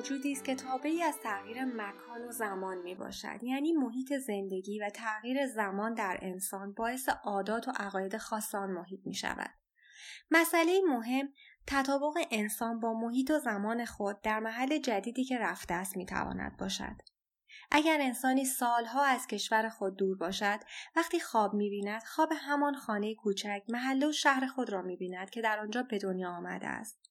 موجودی است که تابعی از تغییر مکان و زمان می باشد یعنی محیط زندگی و تغییر زمان در انسان باعث عادات و عقاید خاص آن محیط می شود مسئله مهم تطابق انسان با محیط و زمان خود در محل جدیدی که رفته است می تواند باشد. اگر انسانی سالها از کشور خود دور باشد وقتی خواب می‌بیند خواب همان خانه کوچک محله و شهر خود را می‌بیند که در آنجا به دنیا آمده است.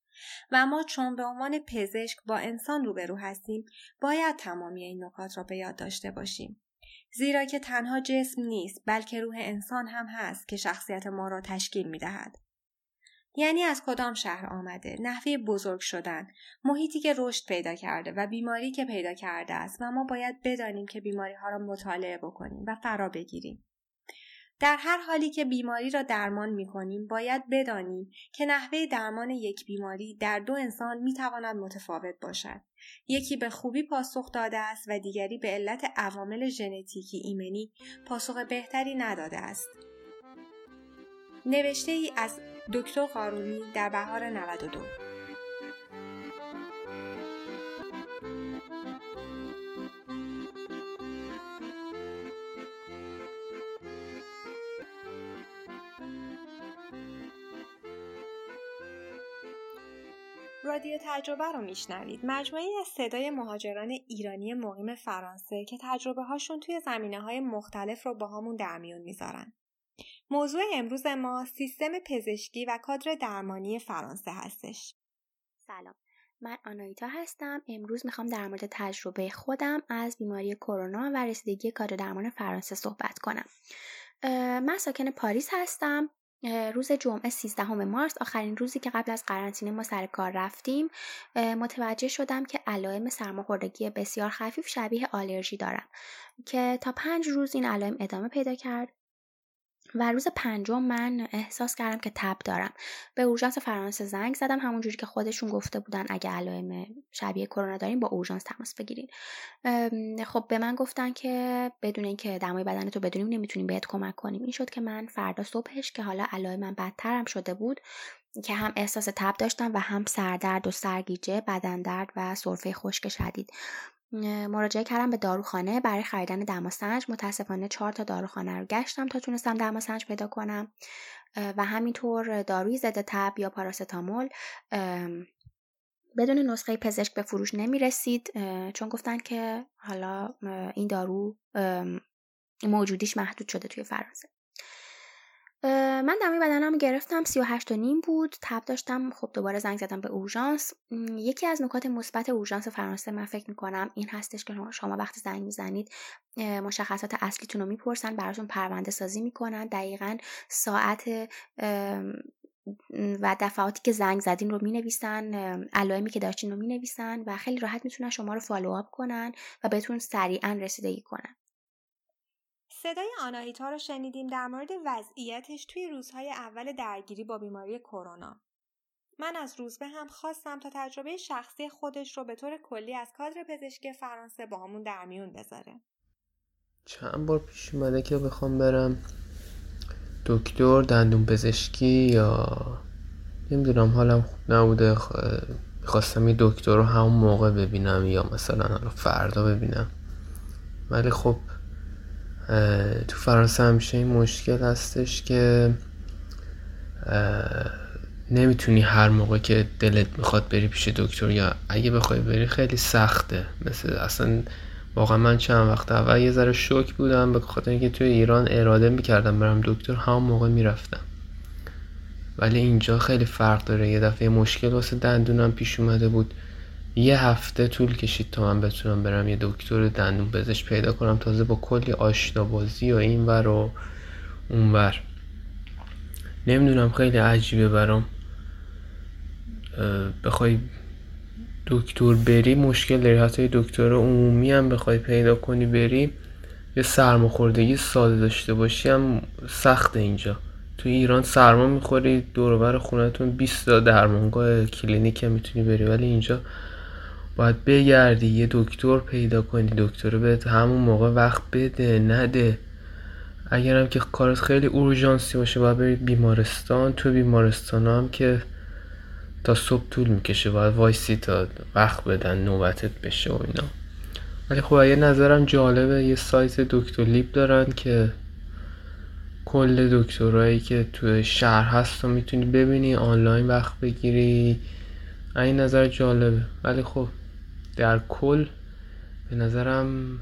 و ما چون به عنوان پزشک با انسان روبرو هستیم باید تمامی این نکات را به یاد داشته باشیم. زیرا که تنها جسم نیست بلکه روح انسان هم هست که شخصیت ما را تشکیل می دهد. یعنی از کدام شهر آمده؟ نحوه بزرگ شدن محیطی که رشد پیدا کرده و بیماری که پیدا کرده است و ما باید بدانیم که بیماری ها را مطالعه بکنیم و فرا بگیریم. در هر حالی که بیماری را درمان می کنیم باید بدانیم که نحوه درمان یک بیماری در دو انسان می تواند متفاوت باشد. یکی به خوبی پاسخ داده است و دیگری به علت عوامل ژنتیکی ایمنی پاسخ بهتری نداده است. نوشته ای از دکتر قارونی در بهار 92 رادیو تجربه رو میشنوید مجموعی از صدای مهاجران ایرانی مقیم فرانسه که تجربه هاشون توی زمینه های مختلف رو با همون در میون می‌ذارن موضوع امروز ما سیستم پزشکی و کادر درمانی فرانسه هستش. سلام. من آنایتا هستم. امروز می‌خوام در مورد تجربه خودم از بیماری کرونا و رسیدگی کادر درمان فرانسه صحبت کنم. من ساکن پاریس هستم. روز جمعه 13 مارس آخرین روزی که قبل از قرنطینه ما سر کار رفتیم متوجه شدم که علائم سرماخوردگی بسیار خفیف شبیه آلرژی دارم. که تا پنج روز این علائم ادامه پیدا کرد. و روز پنجم من احساس کردم که تب دارم. به اورژانس فرانسه زنگ زدم همونجوری که خودشون گفته بودن اگه علائم شبیه کرونا داریم با اورژانس تماس بگیرین. خب به من گفتن که بدون اینکه دمای بدن تو بدونیم نمی‌تونیم بهت کمک کنیم. این شد که من فردا صبحش که حالا علائم من بدترم شده بود که هم احساس تب داشتم و هم سردرد و سرگیجه بدن درد و سرفه خشک شدید. مراجعه کردم به داروخانه برای خریدن دماسنج. متاسفانه چهار تا داروخانه رو گشتم تا تونستم دماسنج پیدا کنم. و همینطور داروی ضد تب یا پاراستامول بدون نسخه پزشک به فروش نمی رسید چون گفتن که حالا این دارو موجودیش محدود شده توی فرانسه. من دمای بدنم گرفتم 38 و نیم بود. تب داشتم خب دوباره زنگ زدم به اورژانس. یکی از نکات مثبت اورژانس فرانسه من فکر می‌کنم این هستش که شما وقتی زنگ می‌زنید مشخصات اصلیتون رو می‌پرسن براتون پرونده سازی می‌کنن. دقیقا ساعت و دفعاتی که زنگ زدین رو می نویسن علائمی که داشتین رو می نویسن و خیلی راحت می‌تونن شما رو follow up کنن و بهتون سریعا رسیدگی کنن. صدای آناهیتا رو شنیدیم در مورد وضعیتش توی روزهای اول درگیری با بیماری کرونا. من از روزبه هم خواستم تا تجربه شخصی خودش رو به طور کلی از کادر پزشکی فرانسه با همون در میون بذاره. چند بار پیش اومده که بخوام برم دکتر دندون پزشکی یا نمی‌دونم حالم خوب نبوده می‌خواستم یه دکتر رو همون موقع ببینم یا مثلا فردا ببینم ولی خب تو فرانسه همیشه این مشکل هستش که نمی‌تونی هر موقع که دلت می‌خواد بری پیش دکتر یا اگه بخوای بری خیلی سخته. مثل اصلا واقعا من چند وقت اول یه ذره شوک بودم به خاطر اینکه توی ایران اراده می‌کردم برم دکتر همون موقع می‌رفتم. ولی اینجا خیلی فرق داره. یه دفعه مشکل واسه دندونم پیش اومده بود. یه هفته طول کشید تا من بتونم برم یه دکتر دندون پزشک پیدا کنم. تازه با کلی آشنا بازی و این ور و اون ور. نمی‌دونم خیلی عجیبه برام. بخوای دکتر بری مشکل داری. حتی دکتر عمومی هم بخوای پیدا کنی بری یه سرماخوردگی ساده داشته باشی هم سخت اینجا. تو ایران سرما می‌خوری دوربر خونتون 20 تا درمانگاه کلینیک می‌تونی بری. ولی اینجا باید بگردی یه دکتر پیدا کنی دکتر بهت همون موقع وقت بده نده. اگرم که کارت خیلی اورژانسی باشه باید برید بیمارستان. تو بیمارستان هم که تا صبح طول می‌کشه باید وایسی تا وقت بدن نوبتت بشه و اینا. ولی خب یه نظرم جالبه یه سایت دکتر لیب دارن که کل دکترایی که تو شهر هست و می‌تونی ببینی آنلاین وقت بگیری. این نظر جالبه. ولی خب در کل به نظرم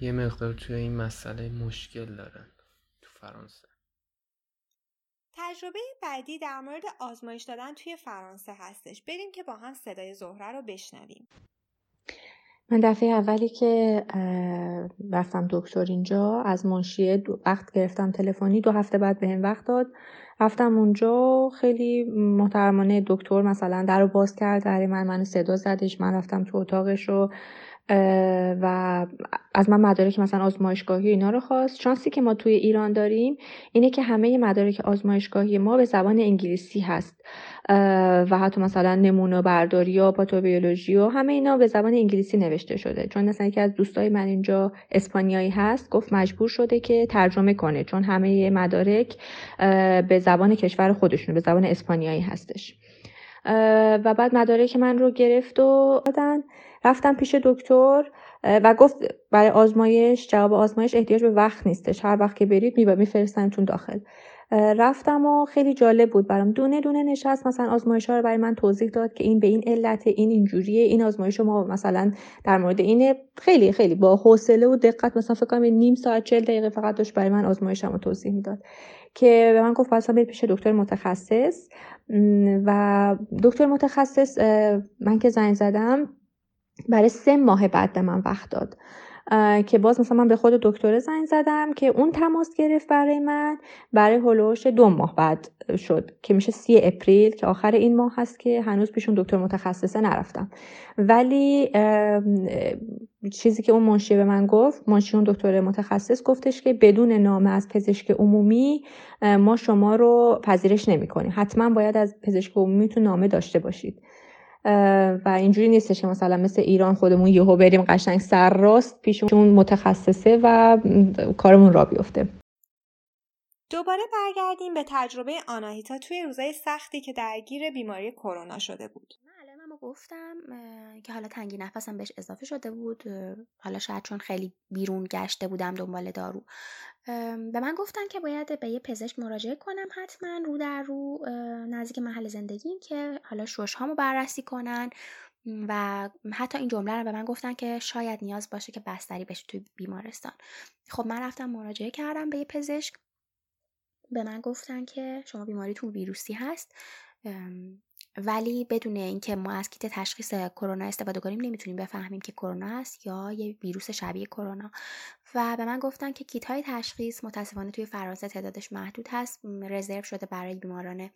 یه مقدار توی این مسئله مشکل دارن تو فرانسه. تجربه بعدی در مورد آزمایش دادن توی فرانسه هستش. بریم که با هم صدای زهره رو بشنویم. من دفعه اولی که رفتم دکتر اینجا از منشیه وقت گرفتم تلفنی دو هفته بعد بهم به وقت داد. رفتم اونجا خیلی محترمانه دکتر مثلا در رو باز کرد در من من صدا زدش من رفتم تو اتاقش رو و از من مدارک مثلا آزمایشگاهی اینا رو خواست. شانسی که ما توی ایران داریم اینه که همه مدارک آزمایشگاهی ما به زبان انگلیسی هست. و حتی مثلا نمونه برداری و پاتوبیولوژی و همه اینا به زبان انگلیسی نوشته شده. چون مثلا یکی از دوستای من اینجا اسپانیایی هست گفت مجبور شده که ترجمه کنه چون همه مدارک به زبان کشور خودشون به زبان اسپانیایی هستش. و بعد مدارک من رو گرفت و دادن. رفتم پیش دکتر و گفت برای آزمایش جواب آزمایش احتیاج به وقت نیستش. هر وقت که برید میفرستنتون داخل. رفتم و خیلی جالب بود برام. دونه دونه نشست مثلا آزمایش ها رو برای من توضیح داد که این به این علت این اینجوریه این آزمایش ما مثلا در مورد اینه. خیلی خیلی با حوصله و دقت مثلا فکر کنم نیم ساعت 40 دقیقه فقط داشت برای من آزمایشم رو توضیح می‌داد. که به من گفت مثلا برید پیش دکتر متخصص. و دکتر متخصص من که زنگ زدم برای سه ماه بعد به من وقت داد که باز مثلا من به خود دکتر زنگ زدم که اون تماس گرفت برای من برای هلوش دو ماه بعد شد که میشه سی اپریل که آخر این ماه هست که هنوز پیشون دکتر متخصصه نرفتم. ولی چیزی که اون منشی به من گفت منشی اون دکتر متخصص گفتش که بدون نامه از پزشک عمومی ما شما رو پذیرش نمی کنیم حتما باید از پزشک عمومیتون نامه داشته باشید. و اینجوری نیستش که مثلا مثل ایران خودمون یهو بریم قشنگ سر راست پیش اون متخصصه و کارمون را بیفته. دوباره برگردیم به تجربه آناهیتا توی روزای سختی که درگیر بیماری کرونا شده بود. گفتم که حالا تنگی نفسم بهش اضافه شده بود حالا شاید چون خیلی بیرون گشته بودم دنبال دارو. به من گفتن که باید به یه پزشک مراجعه کنم حتما رو در رو نزدیک محل زندگیم که حالا شوش هامو بررسی کنن. و حتی این جمله رو به من گفتن که شاید نیاز باشه که بستری بشه توی بیمارستان. خب من رفتم مراجعه کردم به یه پزشک. به من گفتن که شما بیماریتون ویروسی هست. ولی بدون اینکه ما از کیت تشخیص کرونا استفاده کنیم نمی‌تونیم بفهمیم که کرونا است یا یه ویروس شبیه کرونا. و به من گفتن که کیت های تشخیص متاسفانه توی فرانسه تعدادش محدود هست رزرو شده برای بیماران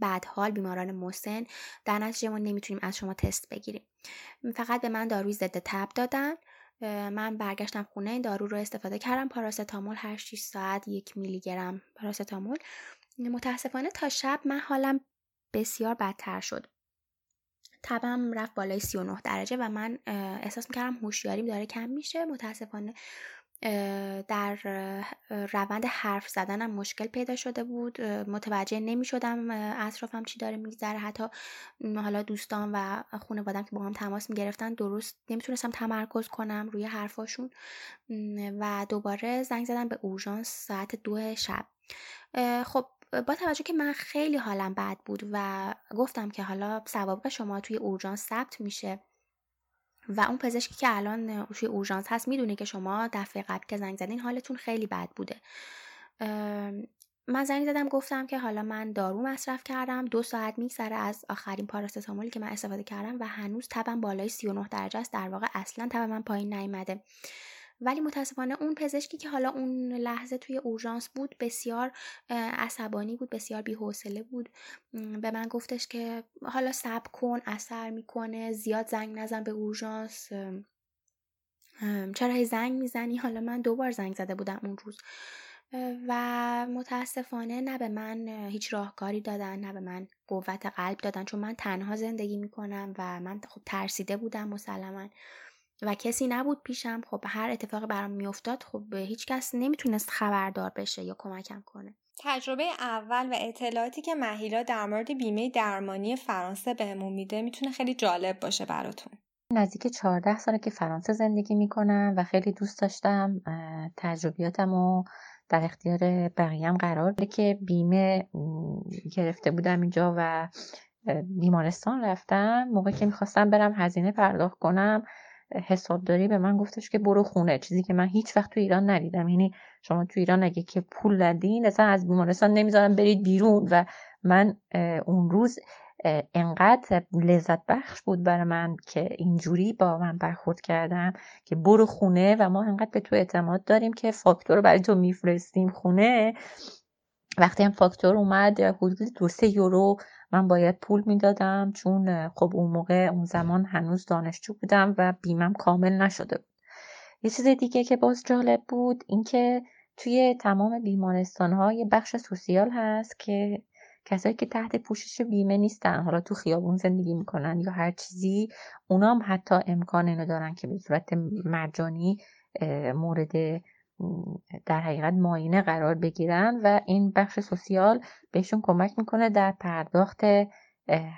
بدحال بیماران مسن. در نتیجه ما نمی‌تونیم از شما تست بگیریم. فقط به من داروی ضد تب دادن. من برگشتم خونه این دارو رو استفاده کردم. پاراستامول هر 6 ساعت یک میلی گرم پاراستامول متاسفانه تا شب من حالم بسیار بدتر شد. تبم رفت بالای 39 درجه و من احساس می‌کردم هوشیاریم داره کم میشه. متاسفانه در روند حرف زدنم مشکل پیدا شده بود. متوجه نمی شدم اطرافم چی داره میگذره. حتی حالا دوستان و خانوادم که با هم تماس می گرفتن درست نمی‌تونستم تمرکز کنم روی حرفاشون. و دوباره زنگ زدم به اورژانس ساعت دو شب. خب با توجه که من خیلی حالم بد بود و گفتم که حالا سوابق شما توی اورژانس ثبت میشه و اون پزشکی که الان توی اورژانس هست می‌دونه که شما دفعه قبل که زنگ زدین حالتون خیلی بد بوده. من زنگ زدم گفتم که حالا من دارو مصرف کردم دو ساعت میگذره از آخرین پاراستامولی که من استفاده کردم و هنوز تبم بالای 39 درجه است در واقع اصلا تب من پایین نیومده. ولی متاسفانه اون پزشکی که حالا اون لحظه توی اورژانس بود بسیار عصبانی بود بسیار بی‌حوصله بود. به من گفتش که حالا صبر کن اثر می‌کنه زیاد زنگ نزن به اورژانس. چرا هی زنگ می‌زنی؟ حالا من دوبار زنگ زده بودم اون روز. و متاسفانه نه به من هیچ راهکاری دادن نه به من قوت قلب دادن چون من تنها زندگی می‌کنم و من خب ترسیده بودم مسلما. و کسی نبود پیشم. خب هر اتفاقی برام میافتاد خب هیچ کس نمی‌تونست خبردار بشه یا کمکم کنه. تجربه اول و اطلاعاتی که مهیلا در مورد بیمه درمانی فرانسه بهمون میده می‌تونه خیلی جالب باشه براتون. نزدیک 14 ساله که فرانسه زندگی می‌کنم و خیلی دوست داشتم تجربیاتم رو در اختیار بقیه قرار بده که بیمه گرفته بودم اینجا و بیمارستان رفتم. موقعی که می‌خواستم برم هزینه پرداخت کنم حسابداری به من گفتش که برو خونه چیزی که من هیچ وقت تو ایران ندیدم. یعنی شما تو ایران اگه که پول ندین اصلا از بیمارستان نمی‌ذارم برید بیرون. و من اون روز انقدر لذت بخش بود برای من که اینجوری با من برخورد کردم که برو خونه. و ما انقدر به تو اعتماد داریم که فاکتور رو برای تو میفرستیم خونه. وقتی هم فاکتور اومد حدود دو سه یورو من باید پول می‌دادم چون خب اون موقع اون زمان هنوز دانشجو بودم و بیمم کامل نشده بود. یه چیز دیگه که باز جالب بود اینکه توی تمام بیمارستان ها یه بخش سوسیال هست که کسایی که تحت پوشش بیمه نیستن حالا تو خیابون زندگی می‌کنن یا هر چیزی اونام حتی امکان اینو دارن که به صورت مجانی مورد در حقیقت ماینه قرار بگیرن و این بخش سوسیال بهشون کمک می‌کنه در پرداخت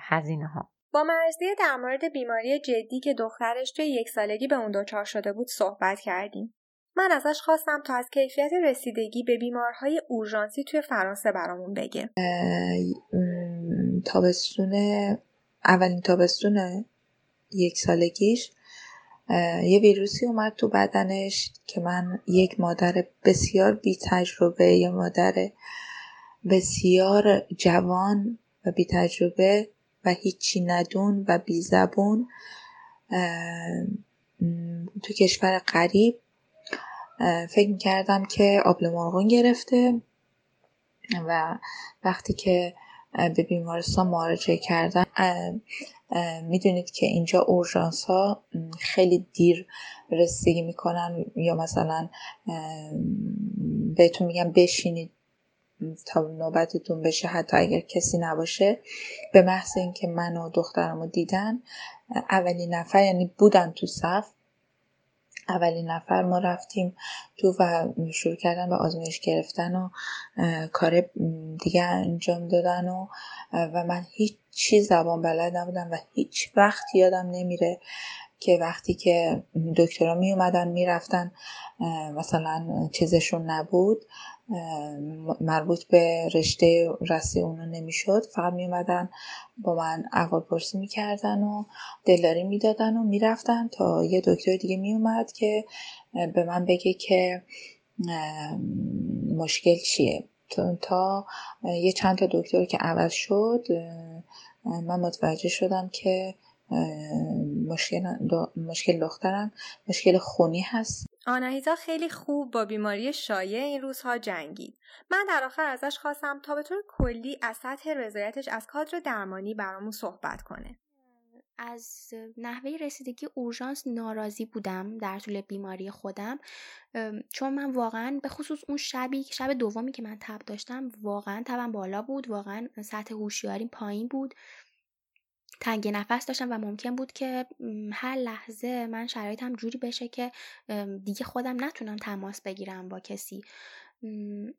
هزینه ها با مرزیه در مورد بیماری جدی که دخترش توی یک سالگی به اون دچار شده بود صحبت کردیم. من ازش خواستم تا از کیفیت رسیدگی به بیمارهای اورژانسی توی فرانسه برامون بگه. تابستون اولین تابستون یک سالگیش یه ویروسی اومد تو بدنش که من یک مادر بسیار بی تجربه یه مادر بسیار جوان و بی تجربه و هیچی ندون و بی زبون تو کشور قریب فکر می‌کردم که آبل مرغون گرفته و وقتی که به بیمارستان مراجعه کردم می‌دونید که اینجا اورژانس ها خیلی دیر رسیدگی می‌کنن یا مثلا بهتون میگم بشینید تا نوبتتون بشه حتی اگر کسی نباشه. به محض اینکه من و دخترم دیدن اولین نفر یعنی بودن تو صف اولین نفر ما رفتیم تو و شروع کردن به آزمایش گرفتن و کار دیگه انجام دادن و و من هیچ چیز زبان بلد نبودم و هیچ وقت یادم نمیره که وقتی که دکترها می اومدن می‌رفتن مثلا چیزشون نبود مربوط به رشته رسی اونا نمی‌شد. فقط می اومدن با من احوال پرسی می‌کردن و دلداری می‌دادن و می‌رفتن تا یه دکتر دیگه می اومد که به من بگه که مشکل چیه. تا یه چند تا دکتر که عوض شد من متوجه شدم که مشکل, مشکل دخترم مشکل خونی هست. آناهیتا خیلی خوب با بیماری شایع این روزها جنگید. من در آخر ازش خواستم تا به طور کلی از سطح رضایتش از کادر درمانی برامون صحبت کنه. از نحوه رسیدگی اورژانس ناراضی بودم در طول بیماری خودم چون من واقعا به خصوص اون شبی شب دومی که من تب داشتم واقعا تبم بالا بود واقعا سطح هوشیاریم پایین بود تنگ نفس داشتم و ممکن بود که هر لحظه من شرایطم جوری بشه که دیگه خودم نتونم تماس بگیرم با کسی.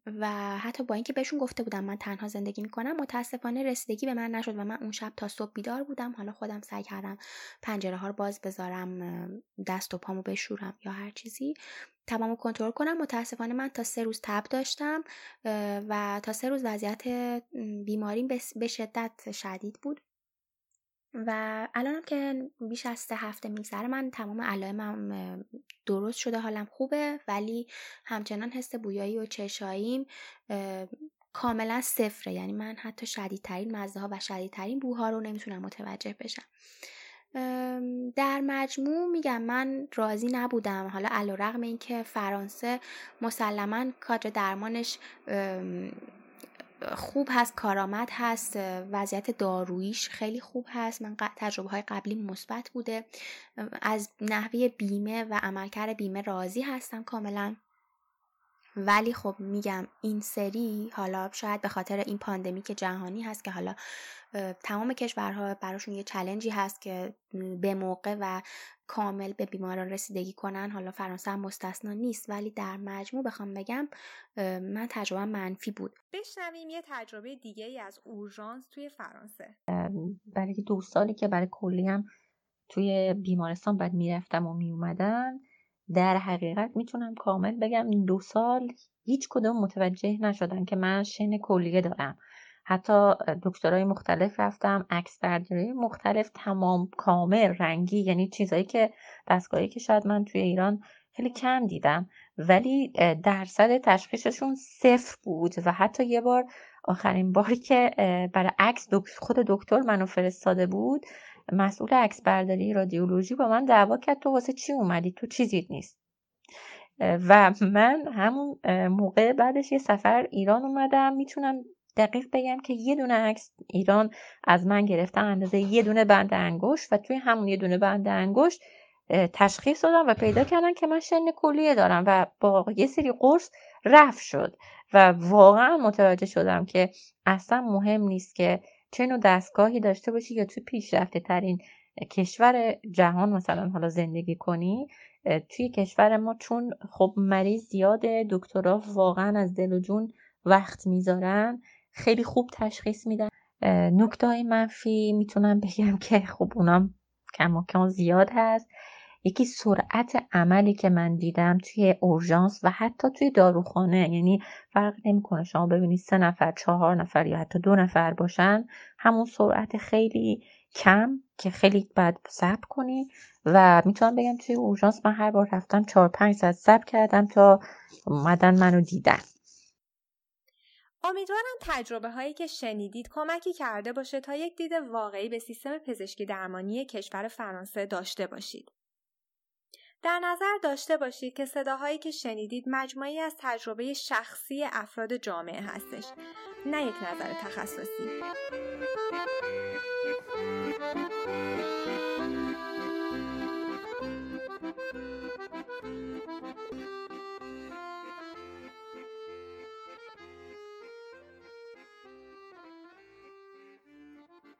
و حتی با اینکه بهشون گفته بودم من تنها زندگی می‌کنم متاسفانه رسیدگی به من نشد و من اون شب تا صبح بیدار بودم. حالا خودم سعی کردم پنجره ها رو باز بذارم دست و پامو بشورم یا هر چیزی. تمامو کنترل کنم. متاسفانه من تا سه روز تب داشتم و تا سه روز وضعیت بیماریم به شدت شدید بود. و الانم که بیش از سه هفته میگذره من تمام علائمم درست شده حالم خوبه ولی همچنان حس بویایی و چشاییم کاملا صفره. یعنی من حتی شدیدترین مزه ها و شدیدترین بوها رو نمی‌تونم متوجه بشم. در مجموع میگم من راضی نبودم. حالا علا رقم این که فرانسه مسلما کادر درمانش خوب هست کارآمد هست وضعیت دارویش خیلی خوب هست. من تجربه های قبلی مثبت بوده. از نحوه بیمه و عملکرد بیمه راضی هستم کاملا. ولی خب میگم این سری حالا شاید به خاطر این پاندمیک جهانی هست که حالا تمام کشورها براشون یه چلنجی هست که به موقع و کامل به بیماران رسیدگی کنن. حالا فرانسه هم مستثنا نیست ولی در مجموع بخوام بگم من تجربه منفی بود. بشنویم یه تجربه دیگه ای از اورژانس توی فرانسه. برای دو سالی که برای کلی هم توی بیمارستان بعد می‌رفتم و میومدن در حقیقت می‌تونم کامل بگم این دو سال هیچ کدوم متوجه نشدن که من شن کلیه دارم. حتی دکترای مختلف رفتم عکس برداری مختلف تمام کامل رنگی یعنی چیزایی که دستگاهی که شاید من توی ایران خیلی کم دیدم. ولی درصد تشخیصشون صفر بود و حتی یه بار آخرین باری که برای عکس خود دکتر منو فرستاده بود مسئول عکس برداری رادیولوژی با من دعوا کرد تو واسه چی اومدی؟ تو چیزی نیست. و من همون موقع بعدش یه سفر ایران اومدم می‌تونم دقیق بگم که یه دونه عکس ایران از من گرفتن اندازه یه دونه بند انگشت و توی همون یه دونه بند انگشت تشخیص دادم و پیدا کردن که من شن کلیه دارم و با یه سری قرص رفت شد و واقعا متوجه شدم که اصلا مهم نیست که چه نوع دستگاهی داشته باشی یا توی پیشرفته ترین کشور جهان مثلا حالا زندگی کنی. توی کشور ما چون خب مریض زیاده دکترها واقعا از دل و جون وقت می‌ذارن. خیلی خوب تشخیص میدن. نکته منفی می‌تونم بگم که خب اونام کماکان زیاد هست. یکی سرعت عملی که من دیدم توی اورژانس و حتی توی داروخانه یعنی فرق نمی‌کنه شما ببینید سه نفر چهار نفر یا حتی دو نفر باشن همون سرعت خیلی کم که خیلی بد صبر کنی. و می‌تونم بگم توی اورژانس من هر بار رفتم چهار پنج ساعت صبر کردم تا اومدن منو دیدن. امیدوارم تجربه هایی که شنیدید کمکی کرده باشه تا یک دید واقعی به سیستم پزشکی درمانی کشور فرانسه داشته باشید. در نظر داشته باشید که صداهایی که شنیدید مجموعی از تجربه شخصی افراد جامعه هستش نه یک نظر تخصصی